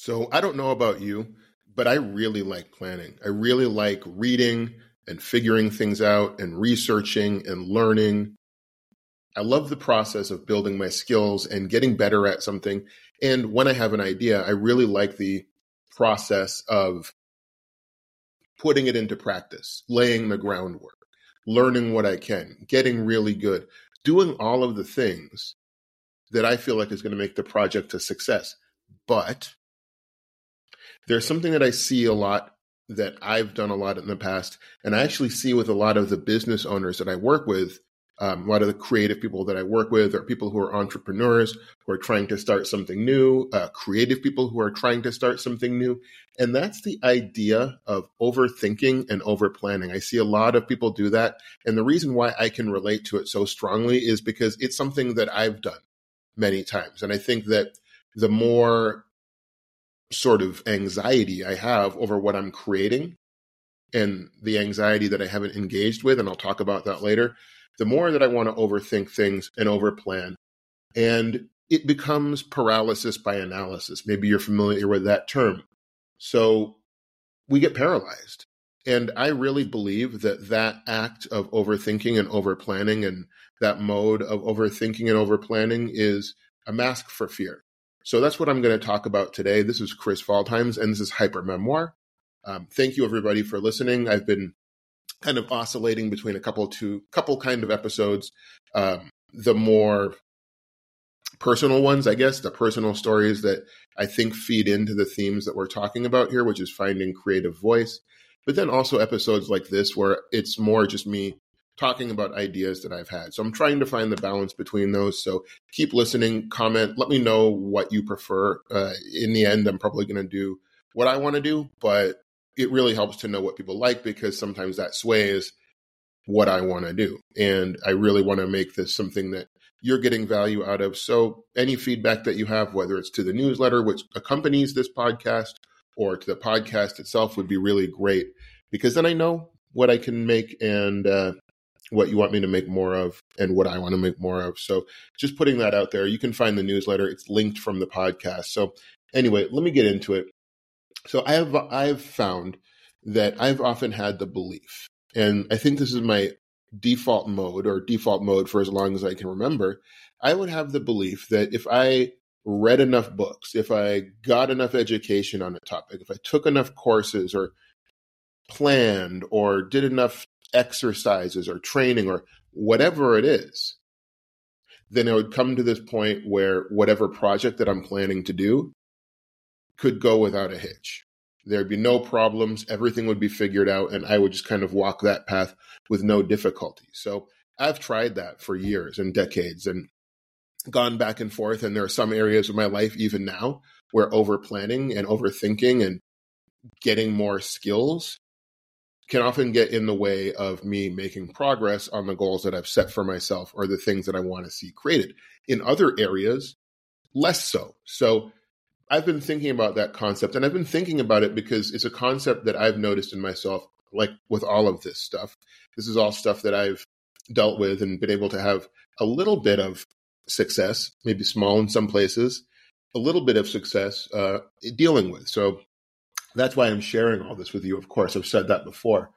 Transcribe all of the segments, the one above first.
So I don't know about you, but I really like planning. I really like reading and figuring things out and researching and learning. I love the process of building my skills and getting better at something. And when I have an idea, I really like the process of putting it into practice, laying the groundwork, learning what I can, getting really good, doing all of the things that I feel like is going to make the project a success. But there's something that I see a lot that I've done a lot in the past, and I actually see with a lot of the business owners that I work with, um, a lot of the creative people that I work with are people who are entrepreneurs who are trying to start something new, uh, creative people who are trying to start something new. And that's the idea of overthinking and overplanning. I see a lot of people do that. And the reason why I can relate to it so strongly is because it's something that I've done many times. And I think that the more sort of anxiety I have over what I'm creating and the anxiety that I haven't engaged with, and I'll talk about that later, the more that I want to overthink things and overplan. And it becomes paralysis by analysis. Maybe you're familiar with that term. So we get paralyzed. And I really believe that that act of overthinking and overplanning and that mode of overthinking and overplanning is a mask for fear. So that's what I'm going to talk about today. This is Chris Waldheims, and this is Hyper Memoir. Um, thank you, everybody, for listening. I've been kind of oscillating between a couple to couple kind of episodes. Um, the more personal ones, I guess, the personal stories that I think feed into the themes that we're talking about here, which is finding creative voice. But then also episodes like this where it's more just me talking about ideas that I've had. So I'm trying to find the balance between those. So keep listening, comment, let me know what you prefer. Uh, in the end, I'm probably going to do what I want to do, but it really helps to know what people like because sometimes that sways what I want to do. And I really want to make this something that you're getting value out of. So any feedback that you have, whether it's to the newsletter, which accompanies this podcast, or to the podcast itself, would be really great because then I know what I can make and uh, what you want me to make more of and what I want to make more of. So just putting that out there. You can find the newsletter. It's linked from the podcast. So anyway, let me get into it. So I have I've found that I've often had the belief, and I think this is my default mode or default mode for as long as I can remember. I would have the belief that if I read enough books, if I got enough education on a topic, if I took enough courses or planned or did enough exercises or training or whatever it is, then I would come to this point where whatever project that I'm planning to do could go without a hitch. There'd be no problems. Everything would be figured out, and I would just kind of walk that path with no difficulty. So I've tried that for years and decades and gone back and forth. And there are some areas of my life, even now, where over planning and overthinking and getting more skills can often get in the way of me making progress on the goals that I've set for myself or the things that I want to see created. In other areas, less so. So I've been thinking about that concept and I've been thinking about it because it's a concept that I've noticed in myself, like with all of this stuff. This is all stuff that I've dealt with and been able to have a little bit of success, maybe small in some places, a little bit of success uh, dealing with. So that's why I'm sharing all this with you. Of course, I've said that before.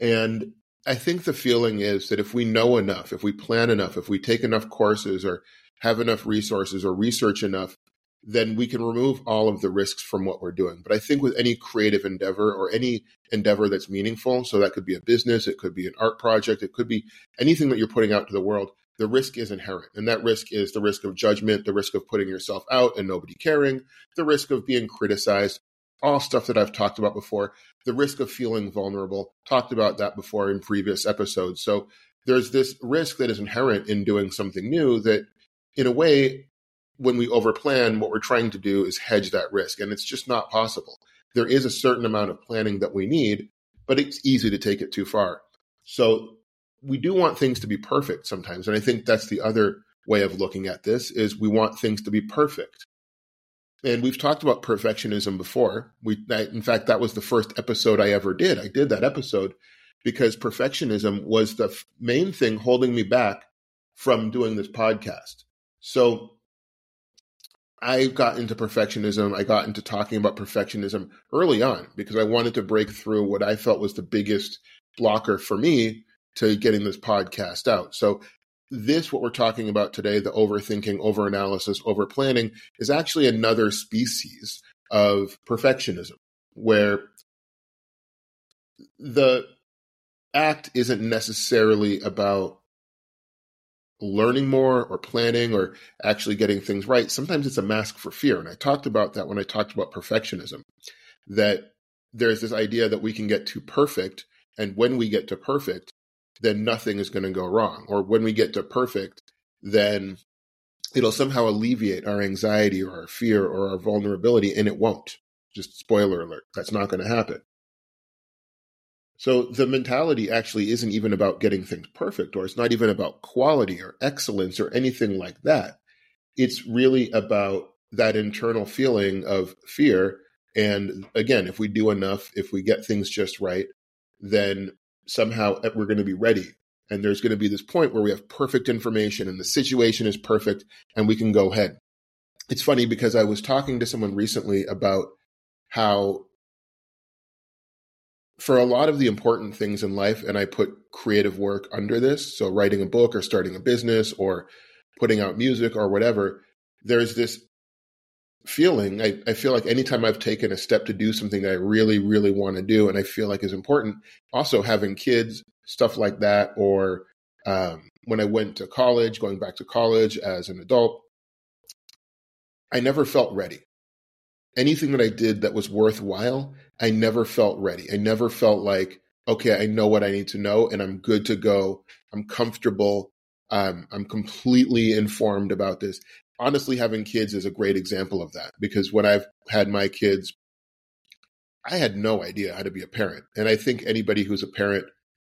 And I think the feeling is that if we know enough, if we plan enough, if we take enough courses or have enough resources or research enough, then we can remove all of the risks from what we're doing. But I think with any creative endeavor or any endeavor that's meaningful, so that could be a business, it could be an art project, it could be anything that you're putting out to the world, the risk is inherent. And that risk is the risk of judgment, the risk of putting yourself out and nobody caring, the risk of being criticized, all stuff that I've talked about before. The risk of feeling vulnerable, talked about that before in previous episodes. So there's this risk that is inherent in doing something new that, in a way, when we overplan, what we're trying to do is hedge that risk. And it's just not possible. There is a certain amount of planning that we need, but it's easy to take it too far. So we do want things to be perfect sometimes. And I think that's the other way of looking at this is we want things to be perfect and we've talked about perfectionism before. We, I, in fact, that was the first episode I ever did. I did that episode because perfectionism was the f- main thing holding me back from doing this podcast. So I got into perfectionism. I got into talking about perfectionism early on because I wanted to break through what I felt was the biggest blocker for me to getting this podcast out. So this, what we're talking about today, the overthinking, overanalysis, overplanning, is actually another species of perfectionism where the act isn't necessarily about learning more or planning or actually getting things right. Sometimes it's a mask for fear. And I talked about that when I talked about perfectionism, that there's this idea that we can get to perfect. And when we get to perfect, then nothing is going to go wrong. Or when we get to perfect, then it'll somehow alleviate our anxiety or our fear or our vulnerability, and it won't. Just spoiler alert, that's not going to happen. So the mentality actually isn't even about getting things perfect, or it's not even about quality or excellence or anything like that. It's really about that internal feeling of fear. And again, if we do enough, if we get things just right, then somehow uh, we're going to be ready. And there's going to be this point where we have perfect information and the situation is perfect and we can go ahead. It's funny because I was talking to someone recently about how for a lot of the important things in life, and I put creative work under this, so writing a book or starting a business or putting out music or whatever, there's this feeling. I, I feel like anytime I've taken a step to do something that I really, really want to do and I feel like is important, also having kids, stuff like that, or um, when I went to college, going back to college as an adult, I never felt ready anything that I did that was worthwhile, I never felt ready. I never felt like, okay, I know what I need to know and I'm good to go. I'm comfortable. Um, I'm completely informed about this. Honestly, having kids is a great example of that because when I've had my kids, I had no idea how to be a parent. And I think anybody who's a parent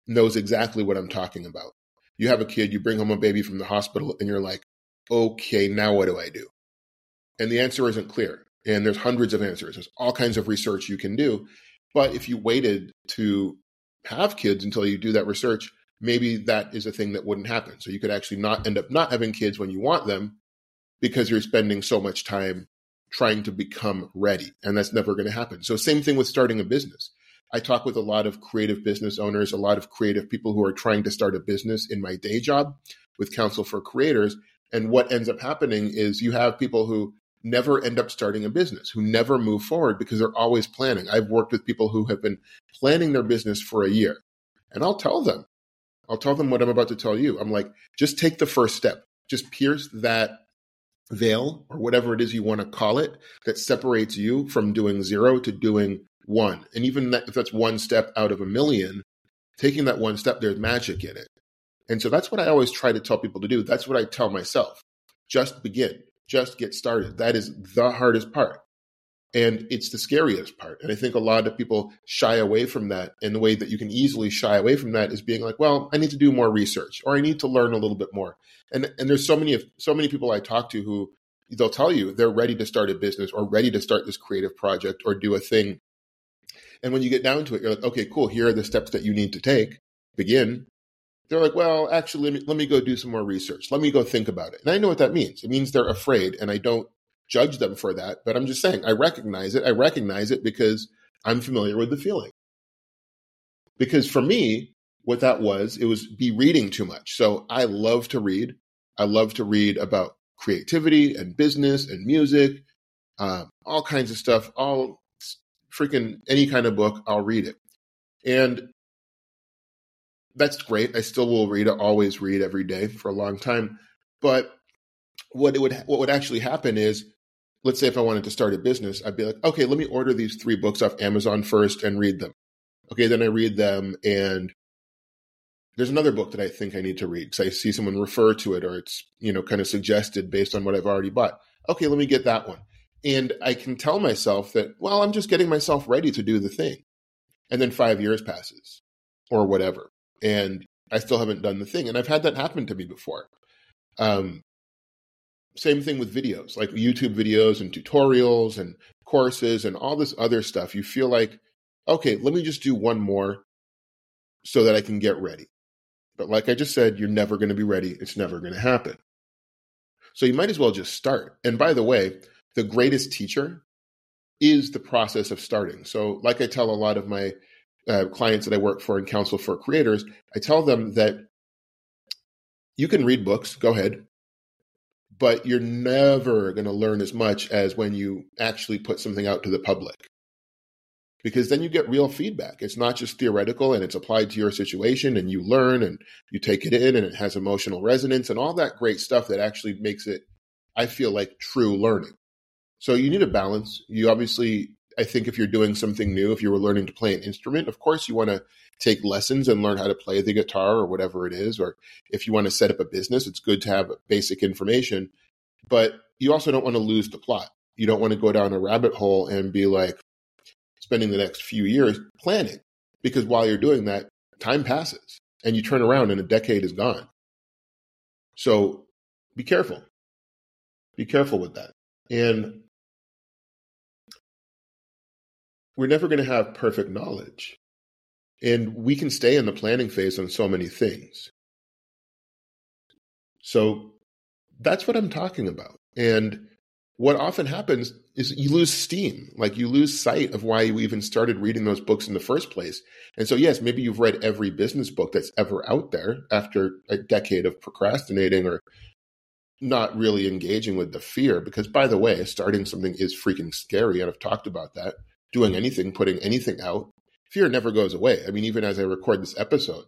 knows exactly what I'm talking about. You have a kid, you bring home a baby from the hospital, and you're like, okay, now what do I do? And the answer isn't clear. And there's hundreds of answers. There's all kinds of research you can do. But if you waited to have kids until you do that research, maybe that is a thing that wouldn't happen. So you could actually not end up not having kids when you want them because you're spending so much time trying to become ready. And that's never going to happen. So same thing with starting a business. I talk with a lot of creative business owners, a lot of creative people who are trying to start a business in my day job with Council for Creators. And what ends up happening is you have people who never end up starting a business, who never move forward because they're always planning. I've worked with people who have been planning their business for a year, and I'll tell them, I'll tell them what I'm about to tell you. I'm like, just take the first step, just pierce that veil or whatever it is you want to call it that separates you from doing zero to doing one. And even that, if that's one step out of a million, taking that one step, there's magic in it. And so that's what I always try to tell people to do. That's what I tell myself. Just begin just get started. That is the hardest part. And it's the scariest part. And I think a lot of people shy away from that. And the way that you can easily shy away from that is being like, well, I need to do more research or I need to learn a little bit more. And and there's so many of so many people I talk to who they'll tell you they're ready to start a business or ready to start this creative project or do a thing. And when you get down to it, you're like, okay, cool. Here are the steps that you need to take. Begin they're like, well, actually, let me, let me go do some more research. Let me go think about it. And I know what that means. It means they're afraid, and I don't judge them for that. But I'm just saying, I recognize it. I recognize it because I'm familiar with the feeling. Because for me, what that was, it was be reading too much. So I love to read. I love to read about creativity and business and music, uh, all kinds of stuff, all freaking any kind of book, I'll read it. And that's great. I still will read. I always read every day for a long time. But what it would what would actually happen is, let's say if I wanted to start a business, I'd be like, okay, let me order these three books off Amazon first and read them. Okay, then I read them, and there's another book that I think I need to read because I see someone refer to it or it's you know kind of suggested based on what I've already bought. Okay, let me get that one, and I can tell myself that well, I'm just getting myself ready to do the thing, and then five years passes or whatever and I still haven't done the thing. And I've had that happen to me before. Um, same thing with videos, like YouTube videos and tutorials and courses and all this other stuff. You feel like, okay, let me just do one more so that I can get ready. But like I just said, you're never going to be ready. It's never going to happen. So you might as well just start. And by the way, the greatest teacher is the process of starting. So, like I tell a lot of my uh, clients that I work for and counsel for creators, I tell them that you can read books, go ahead, but you're never going to learn as much as when you actually put something out to the public. Because then you get real feedback. It's not just theoretical and it's applied to your situation and you learn and you take it in and it has emotional resonance and all that great stuff that actually makes it, I feel like, true learning. So you need a balance. You obviously, I think if you're doing something new, if you were learning to play an instrument, of course you want to take lessons and learn how to play the guitar or whatever it is. Or if you want to set up a business, it's good to have basic information. But you also don't want to lose the plot. You don't want to go down a rabbit hole and be like spending the next few years planning. Because while you're doing that, time passes and you turn around and a decade is gone. So be careful. Be careful with that. And we're never going to have perfect knowledge. And we can stay in the planning phase on so many things. So that's what I'm talking about. And what often happens is you lose steam, like you lose sight of why you even started reading those books in the first place. And so, yes, maybe you've read every business book that's ever out there after a decade of procrastinating or not really engaging with the fear. Because, by the way, starting something is freaking scary. And I've talked about that doing anything, putting anything out, fear never goes away. I mean, even as I record this episode,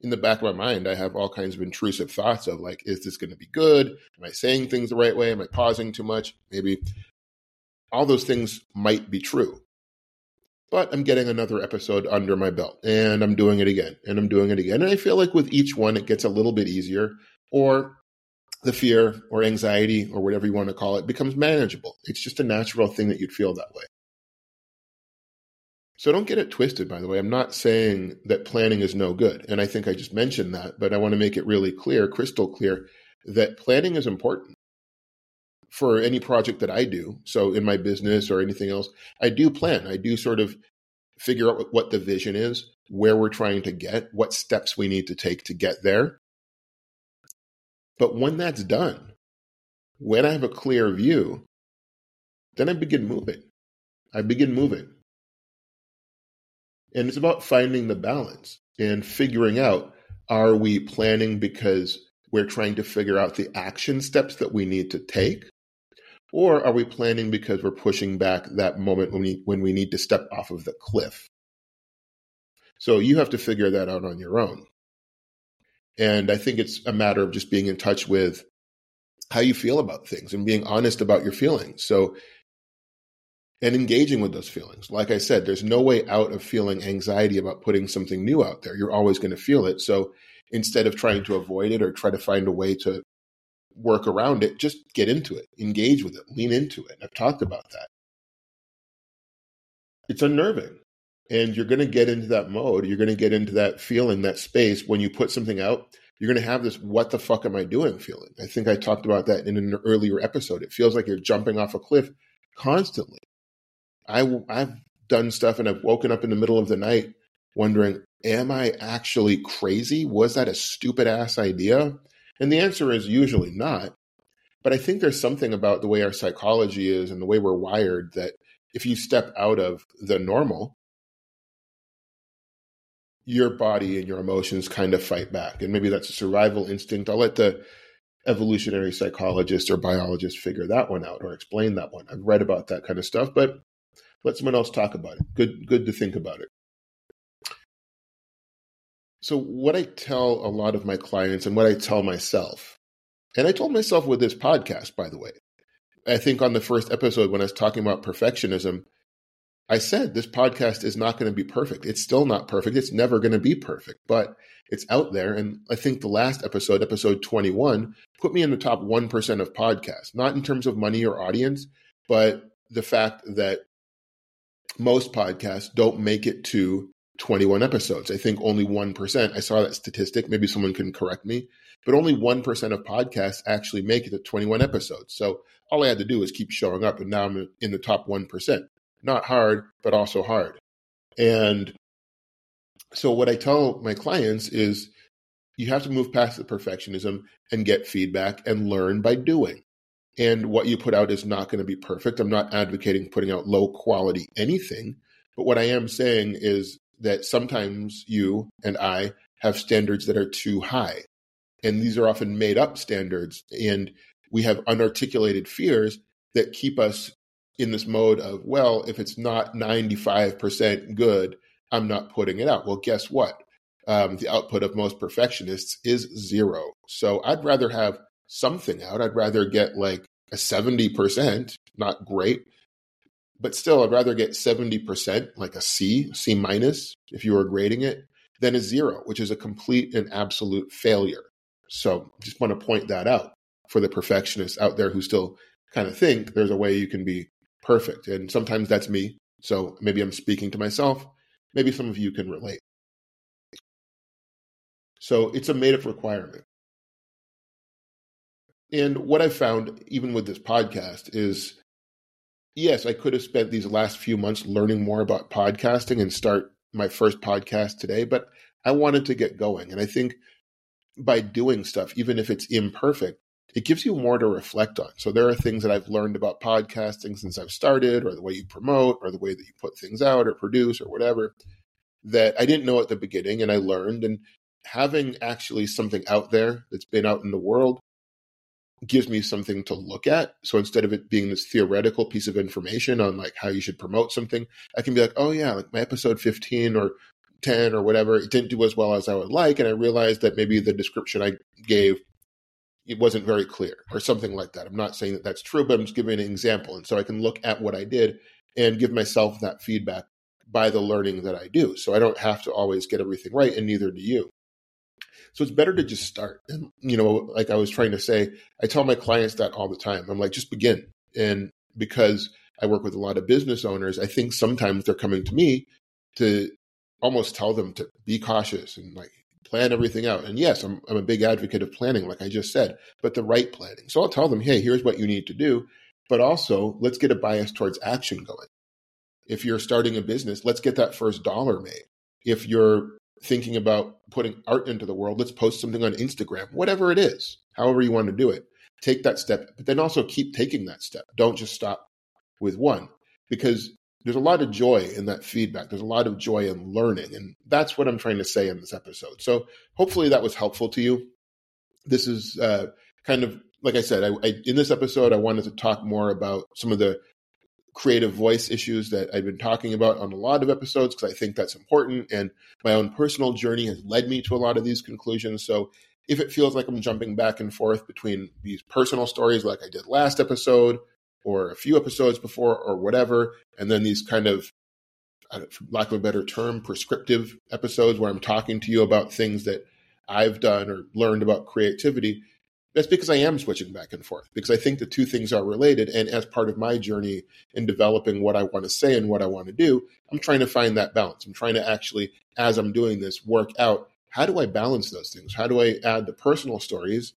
in the back of my mind, I have all kinds of intrusive thoughts of like, is this going to be good? Am I saying things the right way? Am I pausing too much? Maybe all those things might be true. But I'm getting another episode under my belt and I'm doing it again and I'm doing it again. And I feel like with each one, it gets a little bit easier or the fear or anxiety or whatever you want to call it becomes manageable. It's just a natural thing that you'd feel that way. So don't get it twisted, by the way. I'm not saying that planning is no good. And I think I just mentioned that, but I want to make it really clear, crystal clear, that planning is important for any project that I do. So in my business or anything else, I do plan. I do sort of figure out what the vision is, where we're trying to get, what steps we need to take to get there. But when that's done, when I have a clear view, then I begin moving. I begin moving. And it's about finding the balance and figuring out are we planning because we're trying to figure out the action steps that we need to take? Or are we planning because we're pushing back that moment when we, when we need to step off of the cliff? So you have to figure that out on your own. And I think it's a matter of just being in touch with how you feel about things and being honest about your feelings. So and engaging with those feelings. Like I said, there's no way out of feeling anxiety about putting something new out there. You're always going to feel it. So instead of trying to avoid it or try to find a way to work around it, just get into it, engage with it, lean into it. I've talked about that. It's unnerving. And you're going to get into that mode. You're going to get into that feeling, that space when you put something out. You're going to have this, what the fuck am I doing feeling? I think I talked about that in an earlier episode. It feels like you're jumping off a cliff constantly. I, I've done stuff and I've woken up in the middle of the night wondering, am I actually crazy? Was that a stupid ass idea? And the answer is usually not. But I think there's something about the way our psychology is and the way we're wired that if you step out of the normal, your body and your emotions kind of fight back. And maybe that's a survival instinct. I'll let the evolutionary psychologist or biologist figure that one out or explain that one. I've read about that kind of stuff, but let someone else talk about it. Good, good to think about it. So, what I tell a lot of my clients and what I tell myself, and I told myself with this podcast, by the way, I think on the first episode when I was talking about perfectionism, I said this podcast is not going to be perfect. It's still not perfect. It's never going to be perfect, but it's out there. And I think the last episode, episode 21, put me in the top 1% of podcasts, not in terms of money or audience, but the fact that most podcasts don't make it to 21 episodes. I think only 1%. I saw that statistic. Maybe someone can correct me, but only 1% of podcasts actually make it to 21 episodes. So all I had to do was keep showing up, and now I'm in the top 1%. Not hard, but also hard. And so what I tell my clients is you have to move past the perfectionism and get feedback and learn by doing. And what you put out is not going to be perfect. I'm not advocating putting out low quality anything, but what I am saying is that sometimes you and I have standards that are too high. And these are often made up standards. And we have unarticulated fears that keep us in this mode of, well, if it's not 95% good, I'm not putting it out. Well, guess what? Um, the output of most perfectionists is zero. So I'd rather have something out. I'd rather get like a 70%, not great, but still, I'd rather get 70%, like a C, C minus, if you were grading it, than a zero, which is a complete and absolute failure. So just want to point that out for the perfectionists out there who still kind of think there's a way you can be perfect. And sometimes that's me. So maybe I'm speaking to myself. Maybe some of you can relate. So it's a made up requirement. And what I've found, even with this podcast, is yes, I could have spent these last few months learning more about podcasting and start my first podcast today, but I wanted to get going. And I think by doing stuff, even if it's imperfect, it gives you more to reflect on. So there are things that I've learned about podcasting since I've started, or the way you promote, or the way that you put things out, or produce, or whatever, that I didn't know at the beginning and I learned. And having actually something out there that's been out in the world gives me something to look at. So instead of it being this theoretical piece of information on like how you should promote something, I can be like, oh yeah, like my episode 15 or 10 or whatever, it didn't do as well as I would like. And I realized that maybe the description I gave it wasn't very clear or something like that. I'm not saying that that's true, but I'm just giving an example. And so I can look at what I did and give myself that feedback by the learning that I do. So I don't have to always get everything right, and neither do you. So it's better to just start. And, you know, like I was trying to say, I tell my clients that all the time. I'm like, just begin. And because I work with a lot of business owners, I think sometimes they're coming to me to almost tell them to be cautious and like plan everything out. And yes, I'm, I'm a big advocate of planning, like I just said, but the right planning. So I'll tell them, hey, here's what you need to do. But also, let's get a bias towards action going. If you're starting a business, let's get that first dollar made. If you're thinking about putting art into the world, let's post something on Instagram, whatever it is, however you want to do it. Take that step, but then also keep taking that step. Don't just stop with one because there's a lot of joy in that feedback. There's a lot of joy in learning. And that's what I'm trying to say in this episode. So hopefully that was helpful to you. This is uh, kind of, like I said, I, I, in this episode, I wanted to talk more about some of the creative voice issues that I've been talking about on a lot of episodes because I think that's important. And my own personal journey has led me to a lot of these conclusions. So if it feels like I'm jumping back and forth between these personal stories like I did last episode or a few episodes before or whatever, and then these kind of, for lack of a better term, prescriptive episodes where I'm talking to you about things that I've done or learned about creativity, that's because I am switching back and forth because I think the two things are related. And as part of my journey in developing what I want to say and what I want to do, I'm trying to find that balance. I'm trying to actually, as I'm doing this, work out how do I balance those things? How do I add the personal stories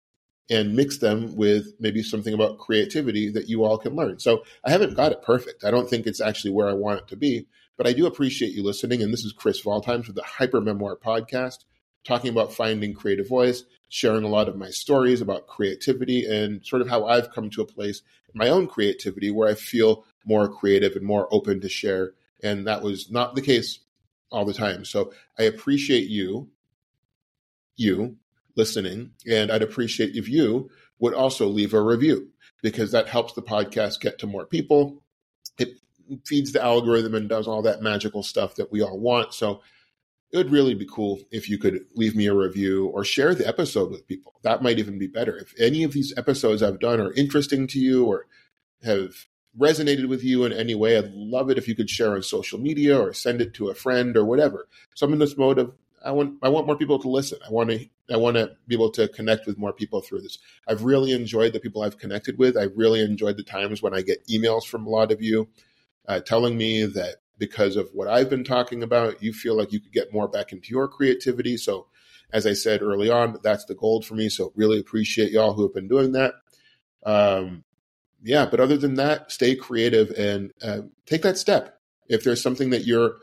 and mix them with maybe something about creativity that you all can learn? So I haven't got it perfect. I don't think it's actually where I want it to be, but I do appreciate you listening. And this is Chris Valtimes with the Hyper Memoir Podcast talking about finding creative voice, sharing a lot of my stories about creativity and sort of how I've come to a place in my own creativity where I feel more creative and more open to share. And that was not the case all the time. So I appreciate you, you listening, and I'd appreciate if you would also leave a review because that helps the podcast get to more people. It feeds the algorithm and does all that magical stuff that we all want. So it would really be cool if you could leave me a review or share the episode with people. That might even be better. If any of these episodes I've done are interesting to you or have resonated with you in any way, I'd love it if you could share on social media or send it to a friend or whatever. So I'm in this mode of I want I want more people to listen. I want to I want to be able to connect with more people through this. I've really enjoyed the people I've connected with. I really enjoyed the times when I get emails from a lot of you uh, telling me that because of what I've been talking about, you feel like you could get more back into your creativity. So, as I said early on, that's the gold for me. So, really appreciate y'all who have been doing that. Um, yeah, but other than that, stay creative and uh, take that step. If there's something that you're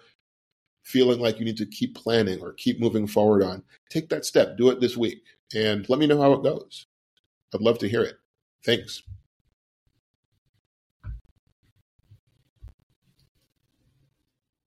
feeling like you need to keep planning or keep moving forward on, take that step. Do it this week and let me know how it goes. I'd love to hear it. Thanks.